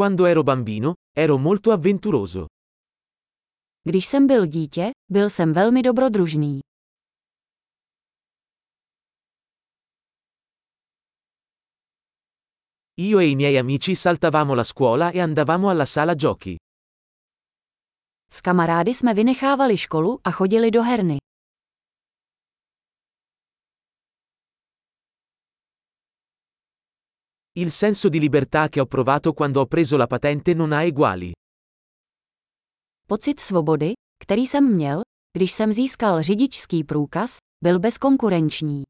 Quando ero bambino, ero molto avventuroso. Když jsem byl dítě, byl jsem velmi dobrodružný. Io e i miei amici saltavamo la scuola e andavamo alla sala giochi. S kamarády jsme vynechávali školu a chodili do herny. Il senso di libertà che ho provato quando ho preso la patente non ha eguali. Pocit svobody, který jsem měl, když jsem získal řidičský průkaz, byl bezkonkurenční.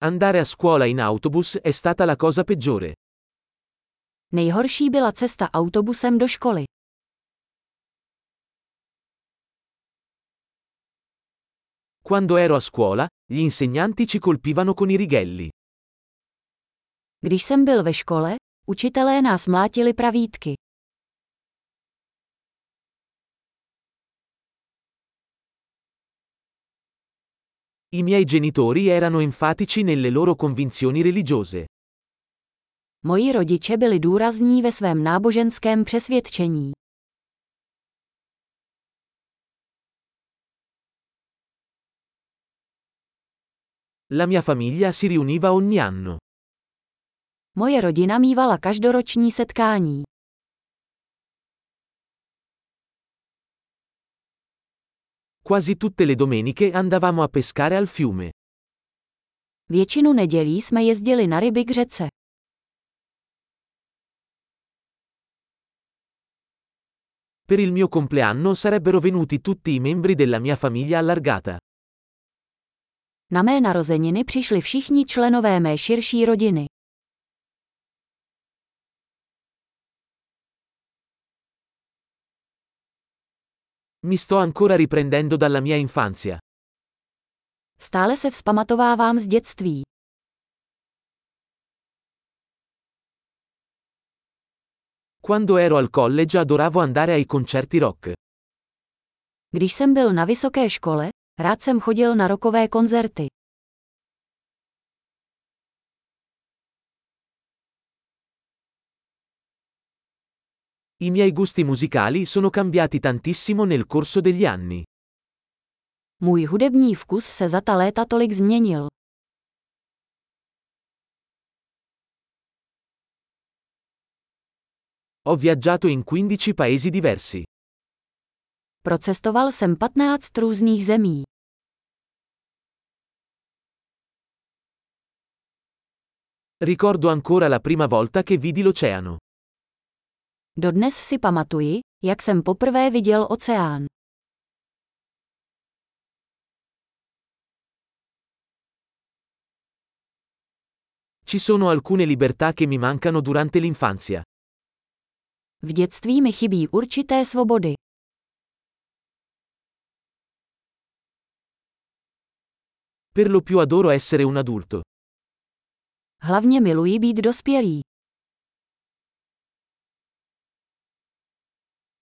Andare a scuola in autobus è stata la cosa peggiore. Nejhorší byla cesta autobusem do školy. Quando ero a scuola, gli insegnanti ci colpivano con i righelli. Když jsem byl ve škole, učitelé nás mlátili pravítky. I miei genitori erano enfatici nelle loro convinzioni religiose. Moji rodiče byli důrazní ve svém náboženském přesvědčení. La mia famiglia si riuniva ogni anno. Moje rodina mívala každoroční setkání. Quasi tutte le domeniche andavamo a pescare al fiume. Většinu nedělí jsme jezdili na ryby k řece. Per il mio compleanno sarebbero venuti tutti i membri della mia famiglia allargata. Na mé narozeniny přišli všichni členové mé širší rodiny. Mi sto ancora riprendendo dalla mia infanzia. Stále se vzpamatovávám z dětství. Quando ero al college adoravo andare ai concerti rock. Když jsem byl na vysoké škole, rád jsem chodil na rokové koncerty. I miei gusti musicali sono cambiati tantissimo nel corso degli anni. Můj hudební vkus se za ta léta tolik změnil. Ho viaggiato in 15 paesi diversi. Procestoval jsem 15 různých zemí. Ricordo ancora la prima volta che vidi l'oceano. Dodnes si pamatuji, jak jsem poprvé viděl oceán. Ci sono alcune libertà che mi mancano durante l'infanzia. V dětství mi chybí určité svobody. Per lo più adoro essere un adulto. Hlavně miluji být dospělý.